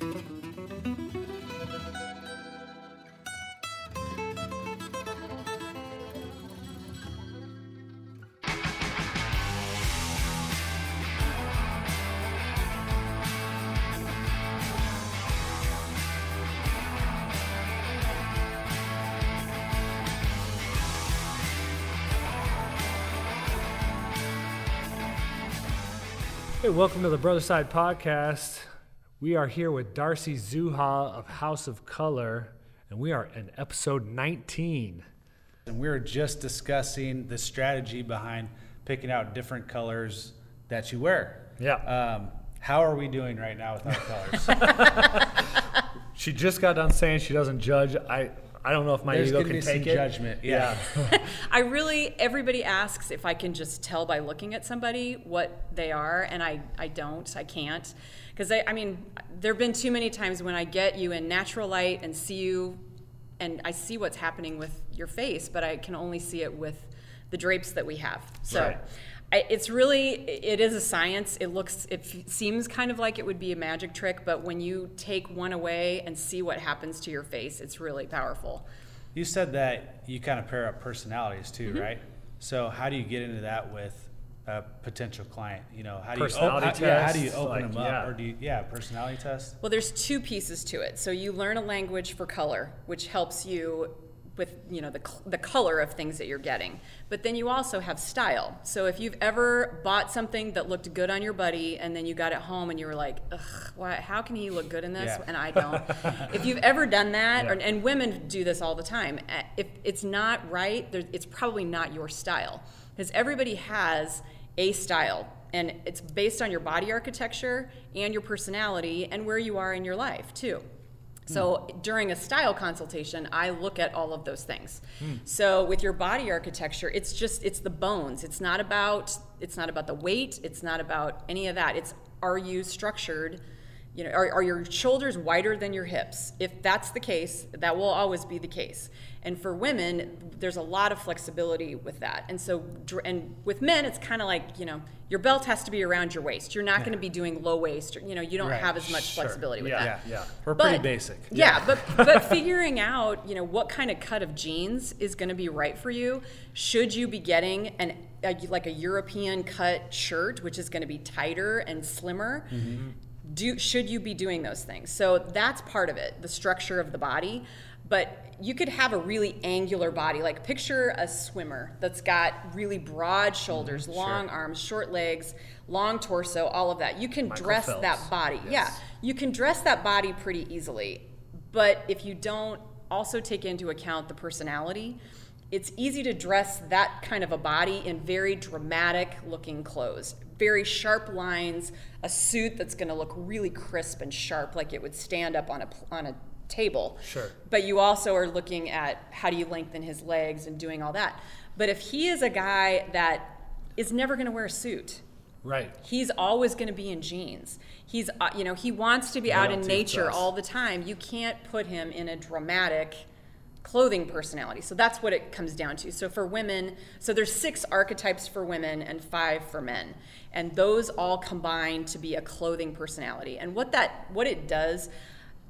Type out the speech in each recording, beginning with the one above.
Hey, welcome to the Brother Side Podcast. We are here with Darcie Zauha of House of Color, and we are in episode 19. And we are just discussing the strategy behind picking out different colors that you wear. Yeah. Um, how are we doing right now with our colors? She just got done saying she doesn't judge. I, I don't know if my There's ego can be some take it. judgment. Yeah. I really, everybody asks if I can just tell by looking at somebody what they are, and I, I don't, I can't. Because I, I mean, there have been too many times when I get you in natural light and see you, and I see what's happening with your face, but I can only see it with the drapes that we have. So Right. I, it's really, it is a science. It looks, it f- seems kind of like it would be a magic trick, but when you take one away and see what happens to your face, it's really powerful. You said that you kind of pair up personalities too, Mm-hmm. right? So how do you get into that with a potential client? You know, how do you Personality how, yeah, how do you open like, them up, yeah. or do you yeah personality test? Well, there's two pieces to it. So you learn a language for color, which helps you with you know the, the color of things that you're getting. But then you also have style. So if you've ever bought something that looked good on your buddy and then you got it home and you were like, Ugh, why, how can he look good in this Yeah. and I don't? if you've ever done that, Yeah. or, and women do this all the time, eh, if it's not right, it's probably not your style because everybody has a style and it's based on your body architecture and your personality and where you are in your life too. Hmm. So during a style consultation, I look at all of those things. Hmm. So with your body architecture, it's just it's the bones. It's not about it's not about the weight. It's not about any of that. It's are you structured? You know, are, are your shoulders wider than your hips? If that's the case, that will always be the case. And for women, there's a lot of flexibility with that. And so, and with men, it's kind of like you know, your belt has to be around your waist. You're not going to be doing low waist. Or, you know, you don't Right. have as much Sure. flexibility with Yeah, that. yeah. We're pretty But- basic. Yeah, but but figuring out, you know, what kind of cut of jeans is going to be right for you. Should you be getting an a, like a European cut shirt, which is going to be tighter and slimmer? Mm-hmm. Do should you be doing those things? So that's part of it, the structure of the body. But you could have a really angular body. Like picture a swimmer that's got really broad shoulders, mm, long arms, short legs, long torso, all of that. You can Michael dress Phelps. that body. Yeah. You can dress that body pretty easily, but if you don't also take into account the personality, it's easy to dress that kind of a body in very dramatic looking clothes. Very sharp lines, a suit that's going to look really crisp and sharp like it would stand up on a on a table. Sure. But you also are looking at how do you lengthen his legs and doing all that. But if he is a guy that is never going to wear a suit, Right. he's always going to be in jeans. He's, uh, you know, he wants to be out in nature all the time. You can't put him in a dramatic clothing personality. So that's what it comes down to. So for women, so there's six archetypes for women and five for men. And those all combine to be a clothing personality. And what that what it does,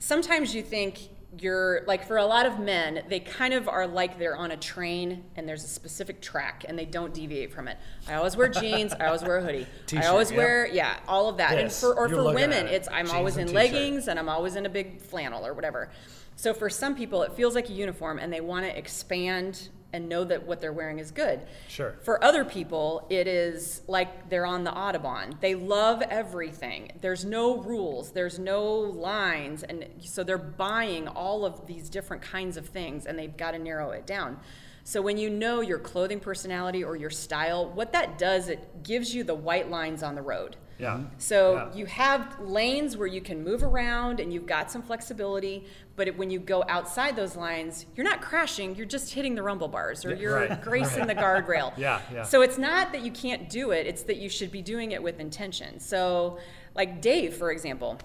sometimes you think you're like for a lot of men, they kind of are like they're on a train and there's a specific track and they don't deviate from it. I always wear jeans, I always wear a hoodie. I always wear yeah, all of that. and for or for women, it. it's I'm Jeans always in leggings and I'm always in a big flannel or whatever. So for some people, it feels like a uniform, and they want to expand and know that what they're wearing is good. Sure. For other people, it is like they're on the Autobahn. They love everything. There's no rules, there's no lines, and so they're buying all of these different kinds of things, and they've got to narrow it down. So when you know your clothing personality or your style, what that does, it gives you the white lines on the road. Yeah. So Yeah. you have lanes where you can move around and you've got some flexibility, but it, when you go outside those lines, you're not crashing, you're just hitting the rumble bars or you're right, gracing the guardrail. Yeah, yeah. So it's not that you can't do it, it's that you should be doing it with intention. So, like Dave, for example,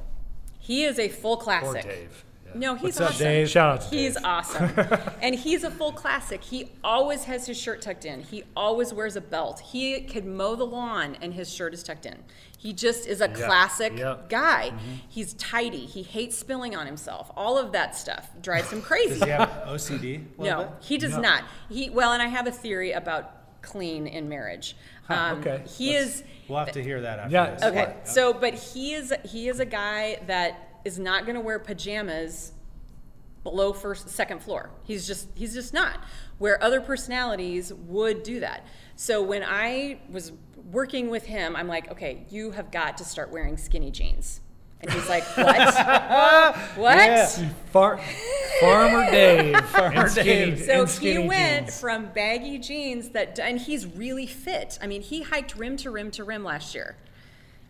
he is a full Poor classic. Dave. Yeah. No, he's What's up, awesome. Dave? Shout out to He's Dave. awesome. and he's a full classic. He always has his shirt tucked in. He always wears a belt. He could mow the lawn and his shirt is tucked in. He just is a Yeah. classic Yep. guy. He's tidy. He hates spilling on himself. All of that stuff drives him crazy. Does he have OCD? No, bit? he does No. not. He well, and I have a theory about clean in marriage. Um, okay. He is We'll have to hear that after Yeah, this. okay. What? So, but he is he is a guy that is not going to wear pajamas below first second floor. He's just he's just not. Where other personalities would do that. So when I was working with him, I'm like, okay, you have got to start wearing skinny jeans. And he's like, what? what? Yeah. Far, Farmer Dave. Farmer skinny, Dave. So he went jeans. from baggy jeans that, and he's really fit. I mean, he hiked rim to rim to rim last year,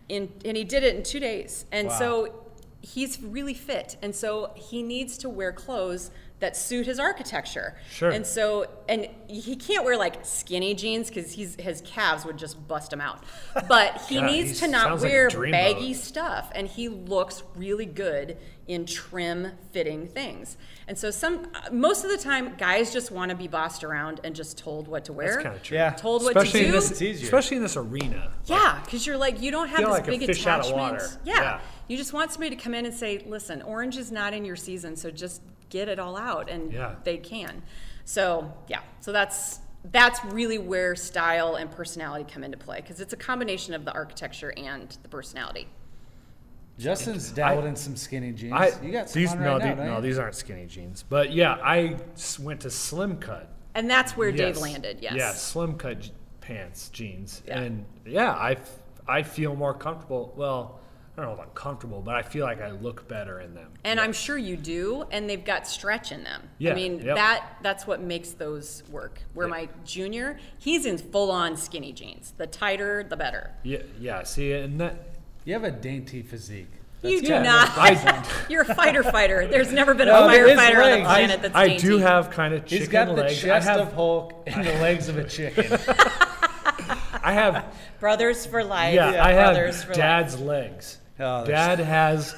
in, and he did it in two days. And Wow. so he's really fit, and so he needs to wear clothes that suit his architecture. Sure. And so, and he can't wear like skinny jeans because he's his calves would just bust him out. But he God, needs he to not sounds like a wear baggy stuff and he looks really good in trim fitting things and so some uh, most of the time guys just want to be bossed around and just told what to wear That's kind of true. Yeah. told what Especially to in do this, especially in this arena. yeah because you're like you don't have this like a big fish out of attachment water. Yeah. Yeah. you just want somebody to come in and say listen orange is not in your season so just get it all out and Yeah. they can so yeah so that's that's really where style and personality come into play because it's a combination of the architecture and the personality Justin's dabbled in some skinny jeans. I, you got some these on no, right the- no, these aren't skinny jeans. But yeah, I went to slim cut. and that's where dave landed yes Yeah, slim cut pants, jeans, Yeah. and yeah, I I feel more comfortable. Well, I don't know if I'm comfortable, but I feel like I look better in them. And I'm sure you do, and they've got stretch in them. Yeah, I mean yep. that that's what makes those work. Where Yeah. my junior, he's in full on skinny jeans. The tighter, the better. Yeah, yeah. See, and that You have a dainty physique. you do yeah, not. I- You're a fighter fighter. There's never been a No, his firefighter on the legs- planet that's I dainty. do have kind of chicken He's got the legs. chest I have, of Hulk and the legs of a chicken. I have brothers for life. yeah, I brothers have for life. dad's legs. Oh, Dad has,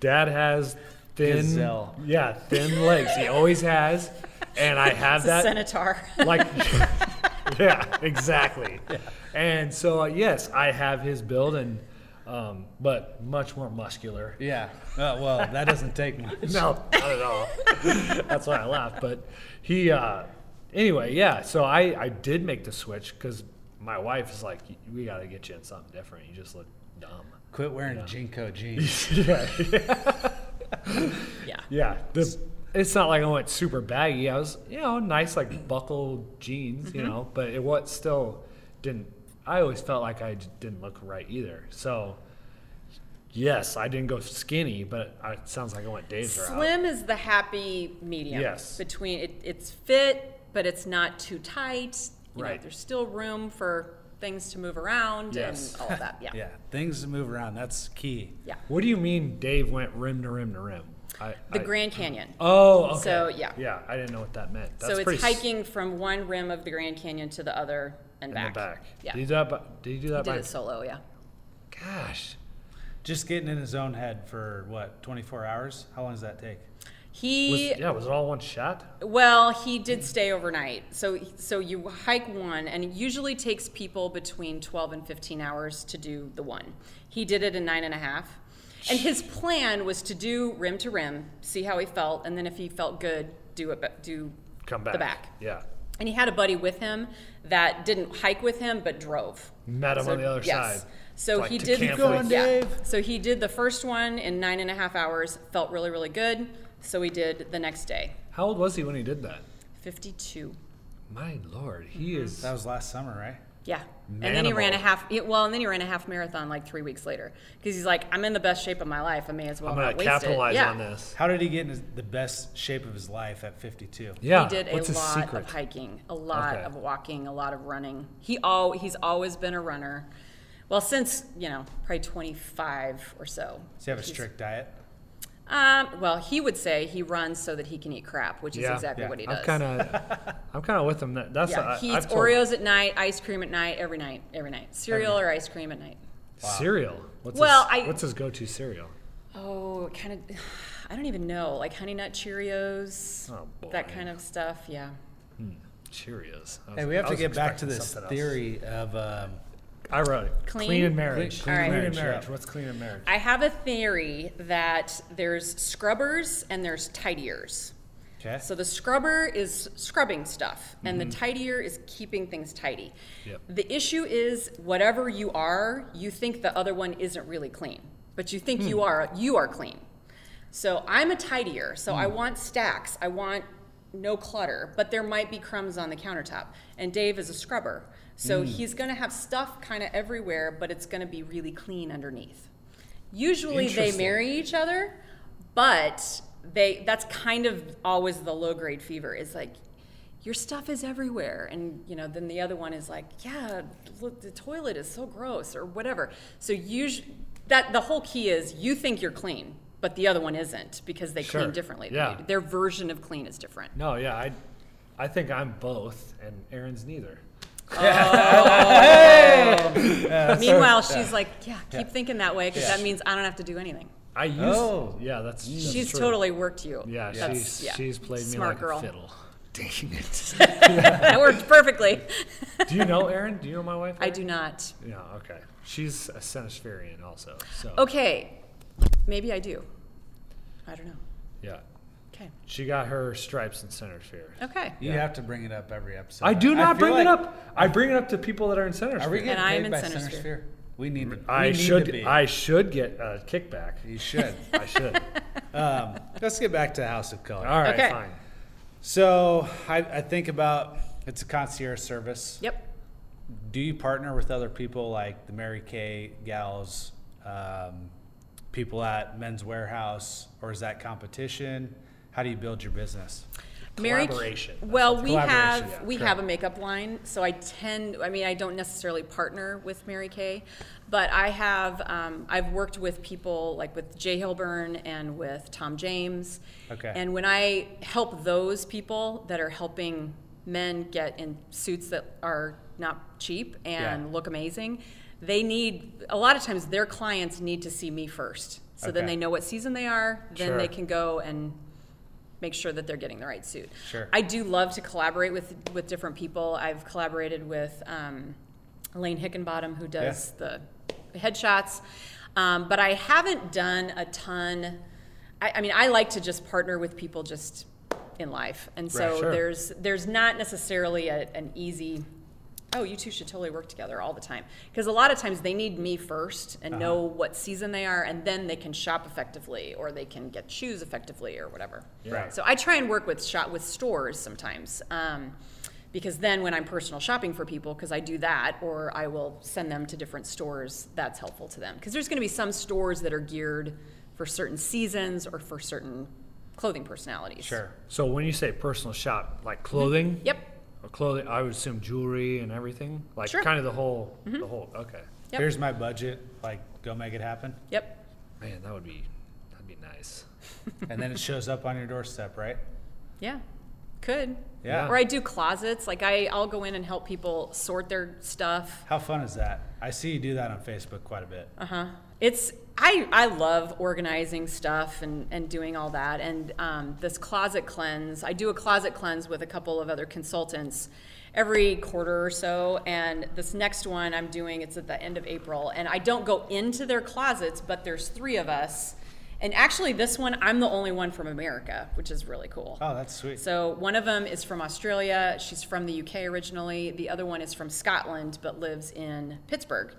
dad has thin, Gazelle. yeah, thin legs. He always has, and I have It's that. centaur. like yeah exactly and so uh, yes i have his build and um, but much more muscular yeah. Uh, well, that doesn't take much. no not at all that's why i laugh but he uh, anyway yeah so i i did make the switch because my wife is like we got to get you in something different you just look dumb Quit wearing Yeah. JNCO jeans. yeah yeah. yeah the, it's not like I went super baggy. I was, you know, nice like buckle jeans, Mm-hmm. you know, but it was still didn't. I always felt like I didn't look right either. So, yes, I didn't go skinny, but I, it sounds like I went Dave's route. Slim is the happy medium. Yes. Between it, it's fit, but it's not too tight. You know, Right. there's still room for things to move around Yes. and all of that. Yeah. yeah, things to move around. That's key. Yeah. What do you mean Dave went rim to rim to rim? I, The I- Grand Canyon. Oh, okay. So, yeah. Yeah, I didn't know what that meant. That's so it's hiking from one rim of the Grand Canyon to the other and back. back. Yeah. Did you do that? By, did you do that Did by? it solo, yeah. Gosh. Just getting in his own head for what, 24 hours? How long does that take? Was, yeah, was it all one shot? well, he did stay overnight. So so you hike one, and it usually takes people between 12 and 15 hours to do the one. He did it in nine and a half. And his plan was to do rim to rim, see how he felt, and then if he felt good, do it. Do Come back. the back. Yeah. And he had a buddy with him that didn't hike with him but drove. Met him So- on the other yes. side. So Like he did going, yeah. Dave. So he did the first one in nine and a half hours, felt really, really good. So we did the next day. How old was he when he did that? Fifty-two. My lord, he Mm-hmm. is. That was last summer, right? Yeah. And then he ran a half well, and then he ran a half marathon like three weeks later. Because he's like, I'm in the best shape of my life. I may as well I'm gonna not waste capitalize it. Yeah. on this. How did he get in his, the best shape of his life at 52? Yeah. He did a What's his lot secret? of hiking, a lot Okay. of walking, a lot of running. He all he's always been a runner. Well, since you know, probably 25 or so. Does he have a strict diet? Um, well, he would say he runs so that he can eat crap, which is Yeah. exactly Yeah. what he does. I'm does. kind of, I'm kind of with him. That, that's yeah, I- he I've eats told- Oreos at night, ice cream at night, every night, every night. Cereal Every or ice cream at night. cereal. What's Well, his, I- what's his go-to cereal? Oh, kind of, I don't even know, like Honey Nut Cheerios, Oh, that kind of stuff. Yeah. Cheerios. I Hey, was- we have I to get back to this something else. theory of um, I wrote it. Clean? Clean and marriage. Clean- clean Clean and and marriage, marriage. yeah. What's clean and marriage? I have a theory that there's scrubbers and there's tidiers. okay. So the scrubber is scrubbing stuff, and the mm-hmm. tidier is keeping things tidy. Yep. The issue is whatever you are, you think the other one isn't really clean, but you think you hmm. are you are clean. So I'm a tidier, so I hmm. want stacks. I want no clutter, but there might be crumbs on the countertop. And Dave is a scrubber. So mm. he's going to have stuff kind of everywhere, but it's going to be really clean underneath. Usually they marry each other, but they that's kind of always the low grade fever is like your stuff is everywhere and you know then the other one is like yeah look the toilet is so gross or whatever so usually that the whole key is you think you're clean but the other one isn't because they Sure. clean differently Yeah. their version of clean is different No, yeah, I, I think I'm both, and Aaron's neither. meanwhile she's like yeah keep thinking that way because Yeah. that means i don't have to do anything I used. Oh. yeah, that's. Mm. that's she's true. totally worked you Yeah, That's- she's yeah. she's played me Smart like girl. a fiddle. Dang it. that worked perfectly do you know Aaron? Do you know my wife? i do not Yeah. Okay. She's a Senespherian also. So. okay maybe i do i don't know Yeah. Okay She got her stripes in center sphere. okay You have to bring it up every episode. I do not feel bring it up. I bring it up to people that are in center Are we sphere. getting And I'm paid in by Center Center Sphere. Sphere? We need to. I we need should. To be. I should get a kickback. You should. I should. um, let's get back to House of Color. All right. Okay. Fine. So I, I think about it's a concierge service. Yep. Do you partner with other people like the Mary Kay gals, um, people at Men's Wearhouse, or is that competition? How do you build your business? Mary, Collaboration. Well, we collaboration, have yeah, we correct. have a makeup line, so I tend. I mean, I don't necessarily partner with Mary Kay, but I have. Um, I've worked with people like with J.Hilburn and with Tom James. Okay. And when I help those people that are helping men get in suits that are not cheap and Yeah. look amazing, they need a lot of times their clients need to see me first, so then they know what season they are. Then Sure. they can go and make sure that they're getting the right suit. Sure. I do love to collaborate with with different people. I've collaborated with um, Elaine Hickenbottom, who does the headshots, um, but I haven't done a ton. I, I mean, I like to just partner with people just in life, and so Right, sure. there's there's not necessarily a, an easy. Oh, you two should totally work together all the time because a lot of times they need me first and know what season they are, and then they can shop effectively or they can get shoes effectively or whatever. Right. So I try and work with shop with stores sometimes, um, because then when I'm personal shopping for people, because I do that, or I will send them to different stores. That's helpful to them because there's going to be some stores that are geared for certain seasons or for certain clothing personalities. Sure. So when you say personal shop, like clothing, Yep. Or clothing, I would assume jewelry and everything, like Sure. kind of the whole, the whole. Okay, Yep. Here's my budget. Like, go make it happen. Yep. man, that would be that'd be nice. and then it shows up on your doorstep, right? Yeah. Could. Yeah. Or I do closets. Like I, I'll go in and help people sort their stuff. How fun is that? I see you do that on Facebook quite a bit. Uh huh. It's I I love organizing stuff and and doing all that. And um, this closet cleanse, I do a closet cleanse with a couple of other consultants every quarter or so. And this next one I'm doing, it's at the end of April. And I don't go into their closets, but there's three of us. And actually, this one I'm the only one from America, which is really cool. Oh, that's sweet. So one of them is from Australia. She's from the UK originally. The other one is from Scotland but lives in Pittsburgh.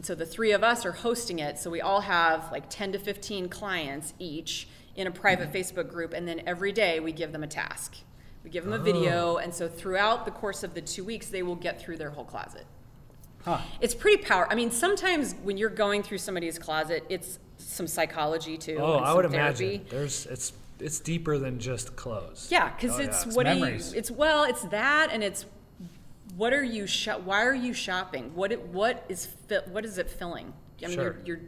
And so the three of us are hosting it. So we all have like 10 to 15 clients each in a private mm-hmm. Facebook group. And then every day we give them a task. We give them a oh. video. And so throughout the course of the two weeks, they will get through their whole closet. Huh. It's pretty power. I mean, sometimes when you're going through somebody's closet, it's some psychology too. Oh, I would some imagine there's it's it's deeper than just clothes. Yeah, because Oh, it's yeah. what memories. do you? It's well, it's that, and it's what are you? Shop, why are you shopping? What it, what is fi- what is it filling? I mean, Sure. you're, you're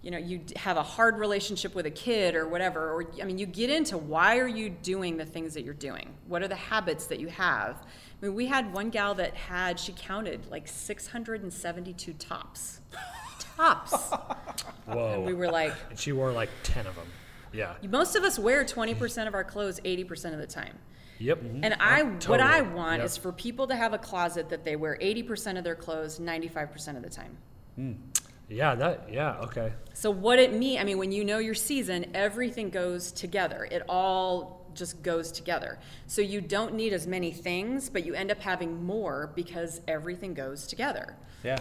you know you have a hard relationship with a kid or whatever, or I mean, you get into why are you doing the things that you're doing? What are the habits that you have? I mean, we had one gal that had she counted like 672 tops. tops. Whoa. And we were like, and she wore like 10 of them. Yeah. most of us wear 20% of our clothes 80% of the time. Yep. And I, what I want Yep. is for people to have a closet that they wear 80% of their clothes 95% of the time. Yeah, that, yeah, okay. So what it means, I mean, when you know your season, everything goes together. It all just goes together. So you don't need as many things, but you end up having more because everything goes together. Yeah.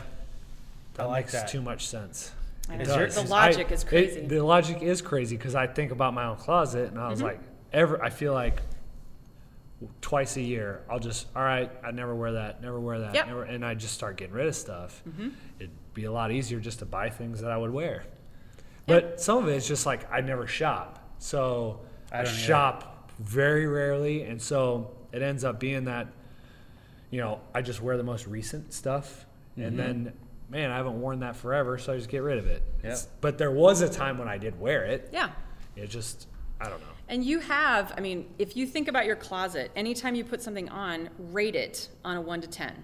That I like makes that. too much sense. I It know. does. The logic I- is it- crazy. the logic is crazy because I think about my own closet and I Mm-hmm. was like, ever, I feel like twice a year, I'll just, all right, I never wear that, never wear that. Yep. Mm-hmm. Never, and I just start getting rid of stuff. It'd be a lot easier just to buy things that I would wear. But some of it is just like I never shop. So I I, don't either. shop very rarely. And so it ends up being that, you know, I just wear the most recent stuff. Mm-hmm. And then, man, I haven't worn that forever. So I just get rid of it. Yep. It's- But there was a time when I did wear it. Yeah. It just, I don't know. And you have, I mean, if you think about your closet, anytime you put something on, rate it on a 1 to 10.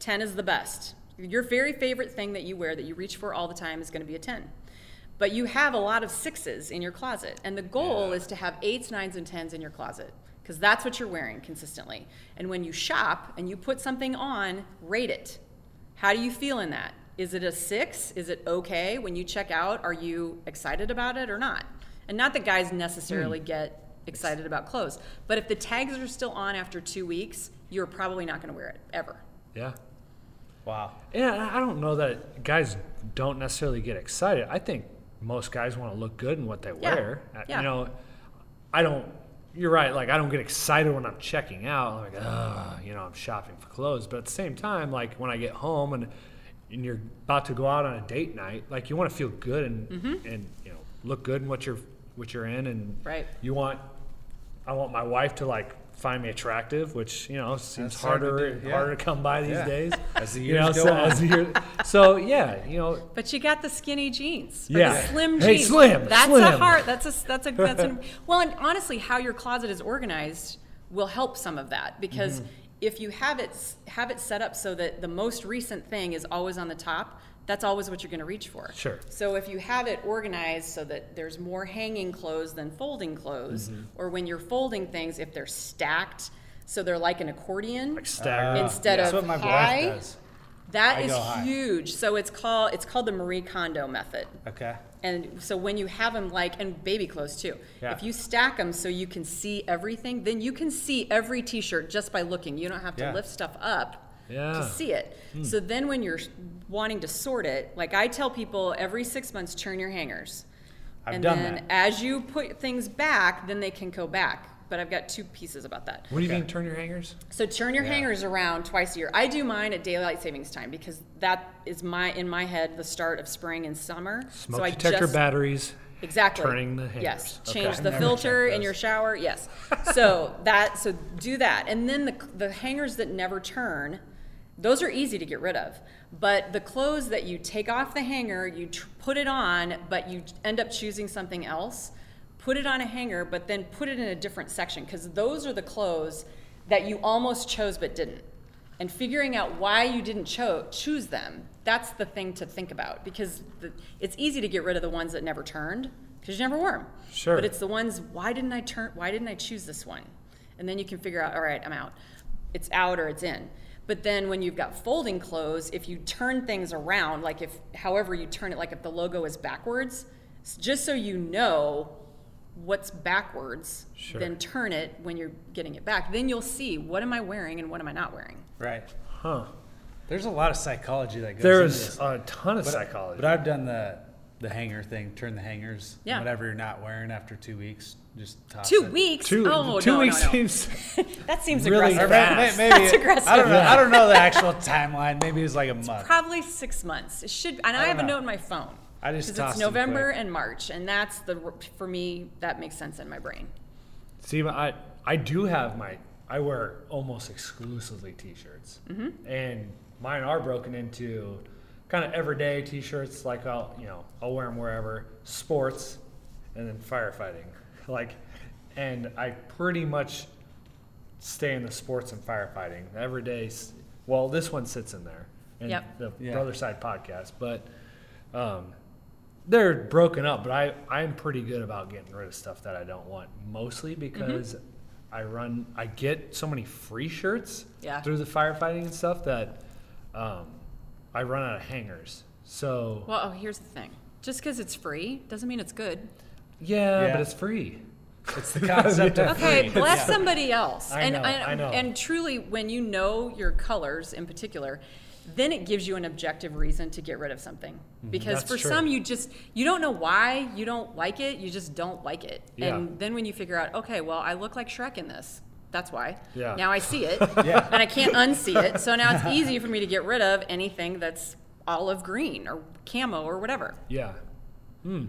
10 is the best. Your very favorite thing that you wear that you reach for all the time is going to be a 10. But you have a lot of sixes in your closet. And the goal is to have eights, nines, and 10s in your closet because that's what you're wearing consistently. And when you shop and you put something on, rate it. How do you feel in that? Is it a six? Is it okay? When you check out, are you excited about it or not? And not that guys necessarily get excited about clothes, but if the tags are still on after two weeks, you're probably not going to wear it ever. Yeah. Wow. Yeah, I don't know that guys don't necessarily get excited. I think most guys want to look good in what they Yeah, wear. Yeah. You know, I don't. You're right. Like I don't get excited when I'm checking out. I'm like, ah, you know, I'm shopping for clothes. But at the same time, like when I get home and and you're about to go out on a date night, like you want to feel good and and you know look good in what you're what you're in, and Right. you want. I want my wife to like find me attractive, which you know seems That's hard to harder do, yeah. harder to come by these Yeah. days. As the You years know, go so, on. as the year- so yeah, you know, But you got the skinny jeans, Yeah. the slim Hey, jeans. slim, That's a heart. That's a that's a that's a well. And honestly, how your closet is organized will help some of that because Mm-hmm. if you have it have it set up so that the most recent thing is always on the top, that's always what you're going to reach for. Sure. So if you have it organized so that there's more hanging clothes than folding clothes, Mm-hmm. or when you're folding things, if they're stacked, so they're like an accordion like staggered. instead That's of what my high. wife does. That I is go high. huge. So it's called it's called the Marie Kondo method. Okay. And so when you have them like and baby clothes too. Yeah. If you stack them so you can see everything, then you can see every t-shirt just by looking. You don't have to Yeah. lift stuff up Yeah. to see it. Hmm. So then when you're wanting to sort it, like I tell people every 6 months turn your hangers. I've and done then that. as you put things back, then they can go back. But I've got two pieces about that. What do you mean turn your hangers? So turn your Yeah. hangers around twice a year. I do mine at daylight savings time because that is my in my head the start of spring and summer. Smoke so I detector just batteries. exactly turning the hangers. Yes, Okay. change the filter in your shower. Yes. So that so do that, and then the the hangers that never turn. Those are easy to get rid of, but the clothes that you take off the hanger, you tr- put it on, but you end up choosing something else. Put it on a hanger, but then put it in a different section because those are the clothes that you almost chose but didn't. And figuring out why you didn't cho- choose them, that's the thing to think about because the, it's easy to get rid of the ones that never turned because you never wore them. Sure. But it's the ones, why didn't I turn, why didn't I choose this one? And then you can figure out, all right, I'm out. It's out or it's in. But then when you've got folding clothes, if you turn things around, like if, however you turn it, like if the logo is backwards, just so you know what's backwards, Sure. then turn it when you're getting it back. Then you'll see what am I wearing and what am I not wearing. Right. Huh. There's a lot of psychology that goes There's into this. a ton of But- psychology. But I've done the the hanger thing, turn the hangers. Yeah. Whatever you're not wearing after two weeks, just toss Two it. weeks? two oh, two no, weeks no, no. seems That seems really Or aggressive. fast. may- maybe That's it- aggressive. I don't know. Yeah. I don't know the actual timeline. Maybe it's like a month. Probably six months. It should, and I, don't have a note in my phone. I just because it's November quick. and March, and that's the for me that makes sense in my brain. See, but I I do have my I wear almost exclusively t-shirts, Mm-hmm. and mine are broken into kind of everyday t-shirts. Like I'll you know I'll wear them wherever, sports, and then firefighting. Like, and I pretty much stay in the sports and firefighting. Everyday, well, this one sits in there, in Yep. the Yeah. Brother Side podcast, but. Um, they're broken up, but I I'm pretty good about getting rid of stuff that I don't want. Mostly because I run I get so many free shirts Yeah. through the firefighting and stuff that um, I run out of hangers. So Well, oh, here's the thing. Just because it's free doesn't mean it's good. yeah, Yeah. but it's free. It's the concept of Okay, free. bless somebody else. I and, know, and, I know. and truly, when you know your colors in particular, then it gives you an objective reason to get rid of something. Because Mm-hmm. That's for true. some, you just you don't know why you don't like it. You just don't like it. Yeah. And then when you figure out, okay, well, I look like Shrek in this. That's why. Yeah. Now I see it, Yeah. and I can't unsee it. So now it's easy for me to get rid of anything that's olive green or camo or whatever. Yeah. Hmm.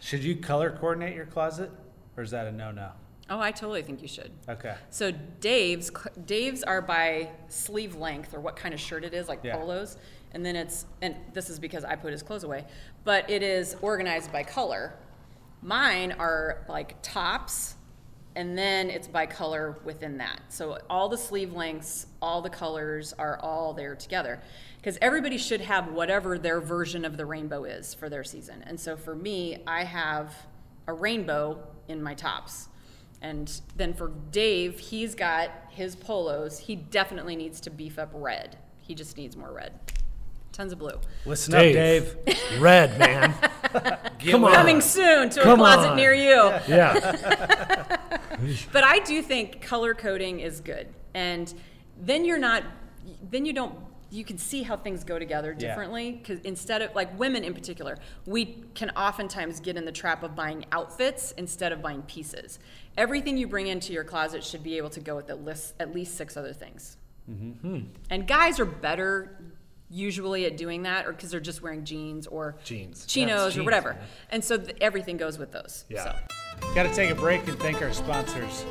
Should you color coordinate your closet, or is that a no-no? Oh, I totally think you should. Okay. So Dave's Dave's are by sleeve length or what kind of shirt it is, like Yeah. polos, and then it's and this is because I put his clothes away, but it is organized by color. Mine are like tops, and then it's by color within that. So all the sleeve lengths, all the colors are all there together, because everybody should have whatever their version of the rainbow is for their season. And so for me, I have a rainbow in my tops. And then for Dave, he's got his polos. He definitely needs to beef up red. He just needs more red. Tons of blue. Listen Dave. up, Dave. Red man. Come on. Coming soon to a closet on. near you. Yeah. But I do think color coding is good. And then you're not, then you don't, you can see how things go together differently. Because instead of, like women in particular, we can oftentimes get in the trap of buying outfits instead of buying pieces. Everything you bring into your closet should be able to go with at least, at least six other things. Mm-hmm. And guys are better usually at doing that or because they're just wearing jeans or Jeans. chinos Yeah, or jeans, whatever. man. And so th- everything goes with those. Yeah. So. Got to take a break and thank our sponsors.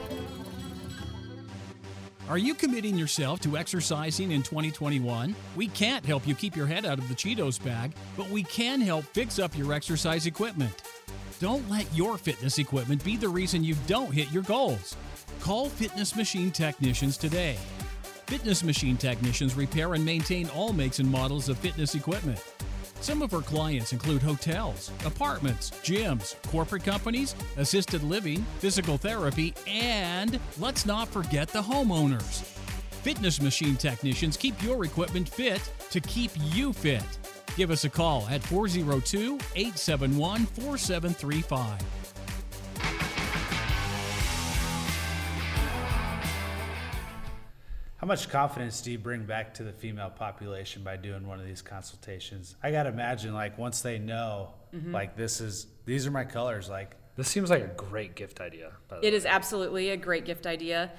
Are you committing yourself to exercising in 2021? We can't help you keep your head out of the Cheetos bag, but we can help fix up your exercise equipment. Don't let your fitness equipment be the reason you don't hit your goals. Call Fitness Machine Technicians today. Fitness Machine Technicians repair and maintain all makes and models of fitness equipment. Some of our clients include hotels, apartments, gyms, corporate companies, assisted living, physical therapy, and let's not forget the homeowners. Fitness machine technicians keep your equipment fit to keep you fit. Give us a call at 402 871 4735. Much confidence do you bring back to the female population by doing one of these consultations? I got to imagine, like, once they know, Mm-hmm. like, this is, these are my colors, like, This seems like a great gift idea. By the It way. is absolutely a great gift idea.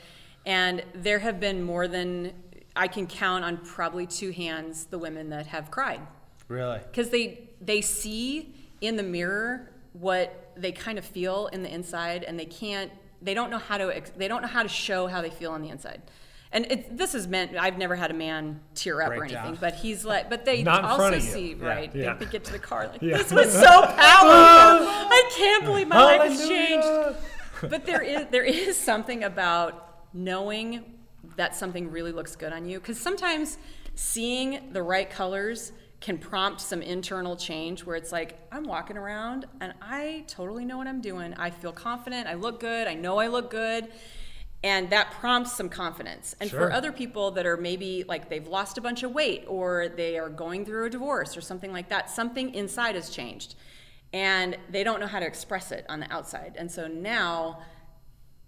And there have been more than, I can count on probably two hands the women that have cried. really? Because they, they see in the mirror what they kind of feel in the inside and they can't, they don't know how to, ex- they don't know how to show how they feel on the inside. And it, this is meant, I've never had a man tear up or Break down. anything, but he's like, but they Not also front of you. see, Yeah. right? Yeah. They, they get to the car like, Yeah. this was so powerful. I can't believe my life has changed but there is there is something about knowing that something really looks good on you because sometimes seeing the right colors can prompt some internal change where it's like i'm walking around and i totally know what i'm doing i feel confident i look good i know i look good and that prompts some confidence. And Sure. for other people that are maybe like they've lost a bunch of weight or they are going through a divorce or something like that something inside has changed. And they don't know how to express it on the outside. And so now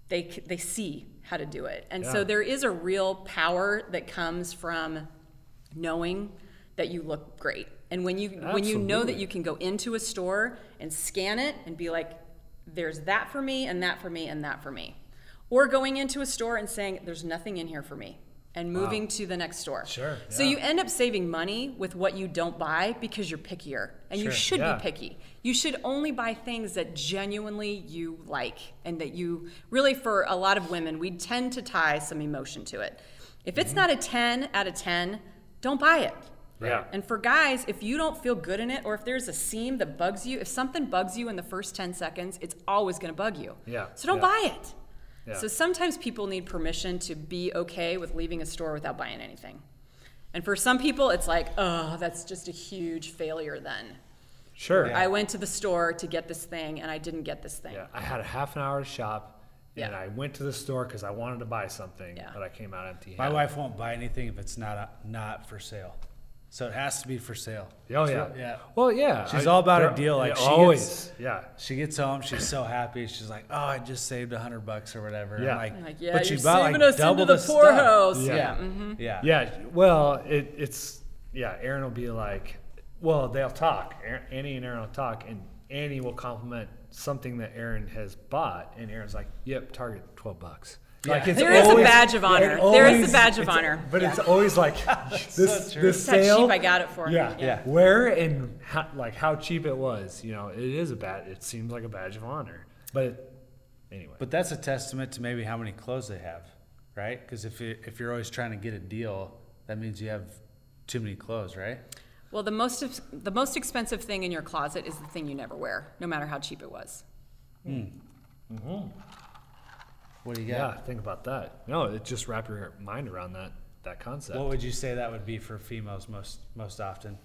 they they see how to do it. And so there is a real power that comes from knowing that you look great. And when you when you know that you can go into a store and scan it and be like there's that for me and that for me and that for me or going into a store and saying there's nothing in here for me and moving to the next store Sure, so you end up saving money with what you don't buy because you're pickier and you should yeah. be picky you should only buy things that genuinely you like and that you really for a lot of women we tend to tie some emotion to it if Mm-hmm. it's not a 10 out of 10 don't buy it Yeah. and for guys, if you don't feel good in it, or if there's a seam that bugs you, if something bugs you in the first 10 seconds, it's always going to bug you. Yeah, So don't yeah. buy it. Yeah. So sometimes people need permission to be okay with leaving a store without buying anything. And for some people, it's like, oh, that's just a huge failure then. Sure. I went to the store to get this thing and I didn't get this thing. Yeah, I had a half an hour to shop, and Yeah. I went to the store because I wanted to buy something, Yeah. but I came out empty. Handed. My wife won't buy anything if it's not a, not for sale. So it has to be for sale. Oh yeah. yeah. Well, yeah. She's all about a deal, like, yeah, she gets- always. yeah. She gets home, she's so happy. She's like, "Oh, I just saved a hundred bucks or whatever." Yeah. like, I'm like, yeah, but you're bought saving like us double into the, stuff." poorhouse. Yeah. Yeah. mhm. Yeah. Yeah. Well, it, it's yeah. Aaron will be like, well, they'll talk. Annie and Aaron will talk, and Annie will compliment something that Aaron has bought, and Aaron's like, "Yep, Target, twelve bucks." Like it's There is a badge of it honor. There is a badge of honor. But Yeah. it's always like this true. this That's how sale. cheap I got it for. Yeah, Yeah. Where and how, like how cheap it was. You know, it is a bad. It seems like a badge of honor, but it, anyway. But that's a testament to maybe how many clothes they have, right? Because if you if you're always trying to get a deal, that means you have too many clothes, right? Well, the most ex- the most expensive thing in your closet is the thing you never wear, no matter how cheap it was. Hmm. Mm-hmm. What do you yeah, think about that. No, it just wrap your mind around that that concept. What would you say that would be for females most most often?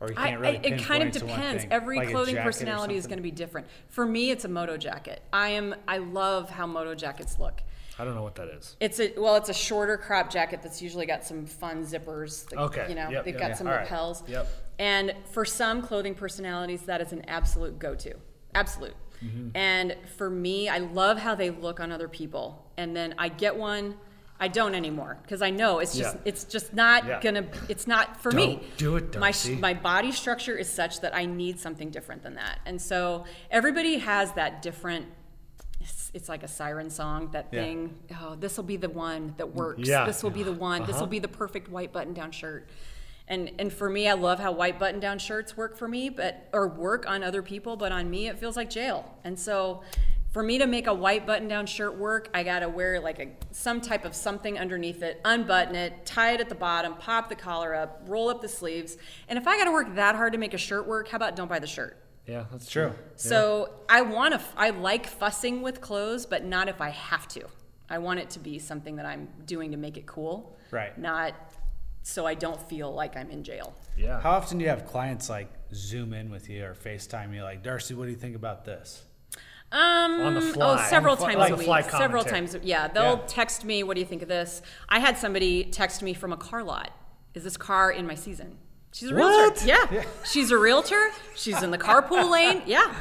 Or you can't really I, it kind of pinpoint to one depends. thing, Every like clothing personality is going to be different. For me, it's a moto jacket. I am. I love how moto jackets look. I don't know what that is. It's a well, it's a shorter crop jacket that's usually got some fun zippers. that- Okay, You know, yep, they've yep, got yeah, some all right, lapels. yep. And for some clothing personalities, that is an absolute go-to. Absolute. Mm-hmm. And for me, I love how they look on other people. And then I get one. I don't anymore because I know it's just Yeah. it's just not Yeah. gonna it's not for me. Don't do it, My Darcie. my body structure is such that I need something different than that. And so everybody has that different it's, it's like a siren song that Yeah. thing oh this will be the one that works Yeah. this will be the one this will be the perfect white button down shirt and and for me i love how white button down shirts work for me but or work on other people but on me it feels like jail and so for me to make a white button down shirt work i gotta wear like a some type of something underneath it unbutton it tie it at the bottom pop the collar up roll up the sleeves and if i gotta work that hard to make a shirt work how about don't buy the shirt Yeah, that's True. true. so I want to. I like fussing with clothes, but not if I have to. I want it to be something that I'm doing to make it cool, Right. Not so I don't feel like I'm in jail. Yeah. How often do you have clients like zoom in with you or FaceTime you like, Darcie, what do you think about this? Um, On the Oh, several On the fly- times like a a week. fly Several times. Yeah, they'll Yeah. text me. What do you think of this? I had somebody text me from a car lot. Is this car in my season? She's a realtor. What? Yeah. She's a realtor. She's in the carpool lane. Yeah.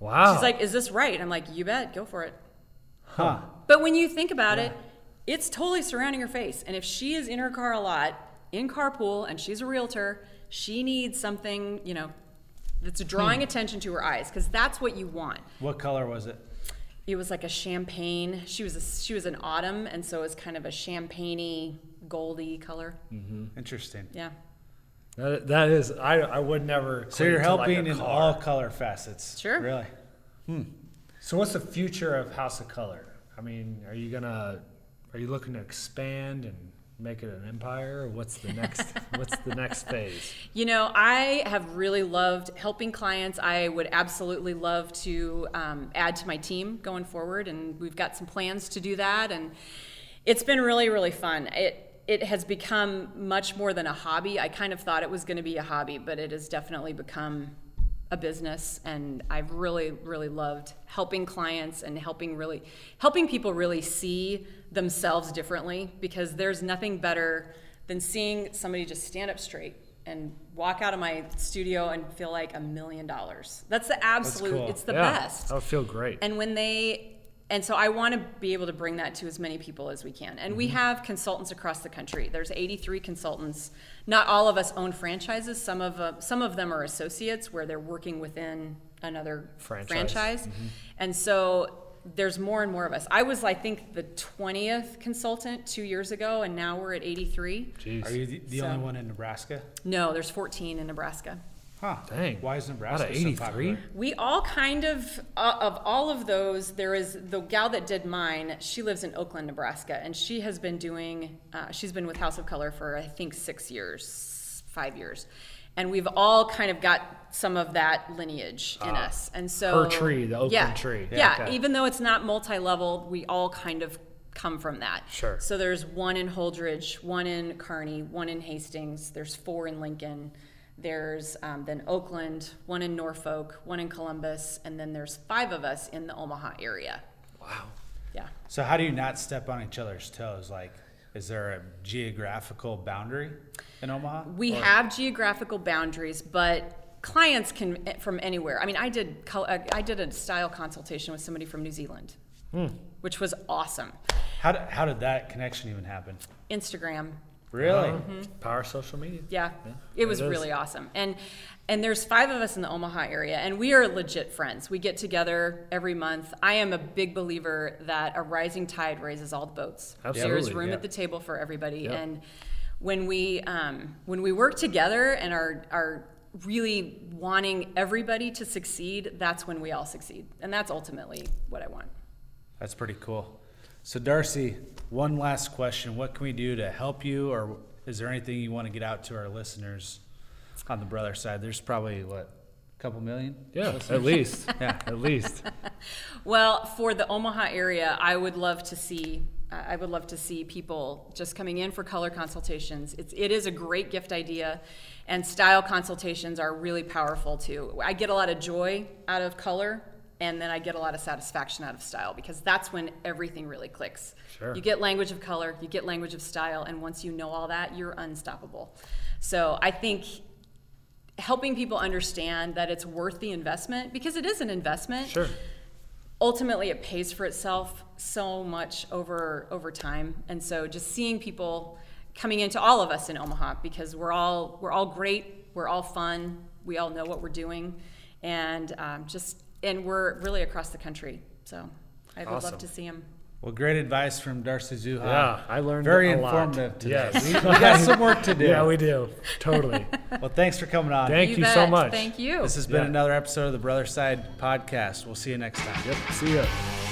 Wow. She's like, "Is this right?" I'm like, "You bet. Go for it." Huh. But when you think about it, it's totally surrounding her face. And if she is in her car a lot, in carpool, and she's a realtor, she needs something, you know, that's drawing attention to her eyes, because that's what you want. What color was it? It was like a champagne. She was a, she was an autumn, and so it was kind of a champagne goldy color. Mm-hmm. Interesting. Yeah. that, that is. I I would never. So you're cling to, like, helping in all color facets. Sure. Really? Hmm. So what's the future of House of Color? I mean, are you gonna are you looking to expand and make it an empire, what's the next what's the next phase? You know, I have really loved helping clients. I would absolutely love to um, add to my team going forward, and we've got some plans to do that. And it's been really, really fun. It it has become much more than a hobby. I kind of thought it was going to be a hobby, but it has definitely become a business and I've really really loved helping clients and helping really helping people really see themselves differently because there's nothing better than seeing somebody just stand up straight and walk out of my studio and feel like a million dollars. That's the absolute cool. it's the yeah, best. That would feel great. And when they and so I want to be able to bring that to as many people as we can. And we have consultants across the country. There's 83 consultants. Not all of us own franchises. Some of uh, some of them are associates where they're working within another Franchise. franchise. And so there's more and more of us. I was I think the 20th consultant 2 years ago and now we're at 83. Jeez. Are you the, the So- only one in Nebraska? No, there's 14 in Nebraska. Huh. Dang. Why is Nebraska so 83? popular? We all kind of, uh, of all of those, there is the gal that did mine. She lives in Oakland, Nebraska, and she has been doing. Uh, she's been with House of Color for I think six years, five years, and we've all kind of got some of that lineage in us. And so Her tree, the Oakland yeah, tree. Yeah, Okay. even though it's not multi-level, we all kind of come from that. Sure. So there's one in Holdrege, one in Kearney, one in Hastings. There's four in Lincoln. There's um, then Oakland, one in Norfolk, one in Columbus, and then there's five of us in the Omaha area. Wow. Yeah. So how do you not step on each other's toes? Like, is there a geographical boundary in Omaha? We Or- have geographical boundaries, but clients can from anywhere. I mean, I did uh, I did a style consultation with somebody from New Zealand, which was awesome. How did, how did that connection even happen? Instagram, Really? Mm-hmm. Power of social media. Yeah, Yeah, it was it is. really awesome. And and there's five of us in the Omaha area, and we are legit friends. We get together every month. I am a big believer that a rising tide raises all the boats. There's room yeah. at the table for everybody, Yeah. and when we um, when we work together and are are really wanting everybody to succeed, that's when we all succeed, and that's ultimately what I want. That's pretty cool. So, Darcie, one last question. What can we do to help you, or is there anything you want to get out to our listeners on the brother side? There's probably, what, a couple million? Yeah, at least. Yeah. At least. Well, for the Omaha area, I would love to see. uh, I would love to see people just coming in for color consultations. It's, it is a great gift idea, and style consultations are really powerful too. I get a lot of joy out of color, and then I get a lot of satisfaction out of style because that's when everything really clicks. Sure. You get language of color, you get language of style, and once you know all that, you're unstoppable. So I think helping people understand that it's worth the investment because it is an investment Sure. ultimately it pays for itself so much over over time and so just seeing people coming into all of us in omaha because we're all we're all great we're all fun we all know what we're doing and um, just and we're really across the country so i would Awesome. love to see them Well, great advice from Darcie Zauha. Yeah, I learned Very a lot. informative today. Yes. We, we got some work to do. Yeah, we do. Totally. well, thanks for coming on. Thank you, so much. thank you This has been Yeah. another episode of the Brother Side Podcast. We'll see you next time. Yep. See ya.